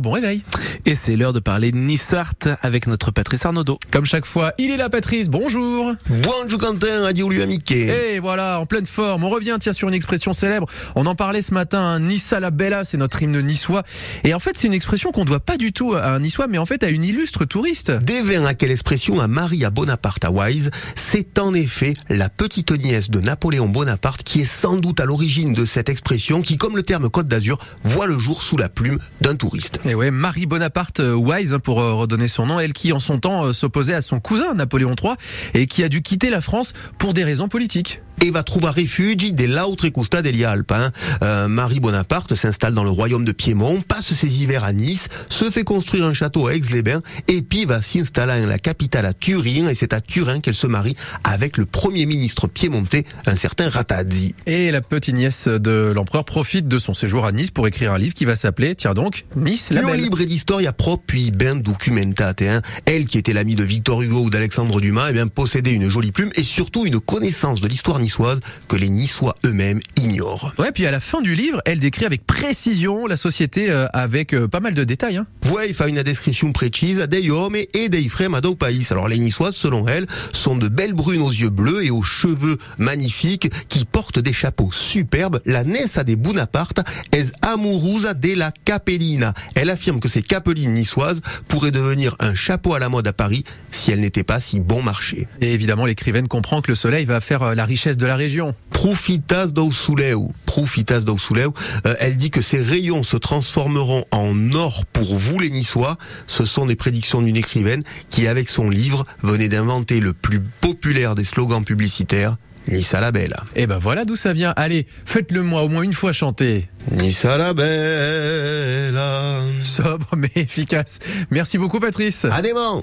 Bon réveil. Et c'est l'heure de parler Nissart avec notre Patrice Arnaudot. Comme chaque fois, il est là Patrice, bonjour Bonjour Quentin, radio lui. Et voilà, en pleine forme, on revient tiens sur une expression célèbre. On en parlait ce matin, hein, Nissa la Bella, c'est notre hymne niçois. Et en fait, c'est une expression qu'on doit pas du tout à un niçois, mais en fait à une illustre touriste. Dévin à quelle expression à Maria Bonaparte à Wise, c'est en effet la petite nièce de Napoléon Bonaparte qui est sans doute à l'origine de cette expression qui, comme le terme Côte d'Azur, voit le jour sous la plume d'un touriste. Et ouais, Marie Bonaparte euh, Wise, hein, pour euh, redonner son nom, elle qui en son temps euh, s'opposait à son cousin Napoléon III et qui a dû quitter la France pour des raisons politiques et va trouver refuge des l'autre costa degli Alpes. Hein. Euh, Marie Bonaparte s'installe dans le royaume de Piémont, passe ses hivers à Nice, se fait construire un château à Aix-les-Bains et puis va s'installer en la capitale à Turin et c'est à Turin qu'elle se marie avec le premier ministre piémontais, un certain Ratazzi. Et la petite nièce de l'empereur profite de son séjour à Nice pour écrire un livre qui va s'appeler, tiens donc, Nice la belle. Un livre d'histoire propre puis ben documentate. Hein. Elle qui était l'amie de Victor Hugo ou d'Alexandre Dumas, eh bien possédait une jolie plume et surtout une connaissance de l'histoire niçoise que les Niçois eux-mêmes ignorent. Ouais, puis à la fin du livre, elle décrit avec précision la société euh, avec euh, pas mal de détails. Hein. Ouais, il fait une description précise des hommes et des frères à pays. Alors les Niçoises, selon elle, sont de belles brunes aux yeux bleus et aux cheveux magnifiques qui portent des chapeaux superbes. La à des Bonaparte est amourousa de la capellina. Elle affirme que ces capellines niçoises pourraient devenir un chapeau à la mode à Paris si elles n'étaient pas si bon marché. Et évidemment, l'écrivaine comprend que le soleil va faire euh, la richesse de la région. Profitas do Profitas do euh, elle dit que ces rayons se transformeront en or pour vous les Niçois. Ce sont des prédictions d'une écrivaine qui, avec son livre, venait d'inventer le plus populaire des slogans publicitaires. Nissa la belle. Et eh ben voilà d'où ça vient. Allez, faites-le moi au moins une fois chanter. Nissa la belle. Sobre mais efficace. Merci beaucoup Patrice. Adément.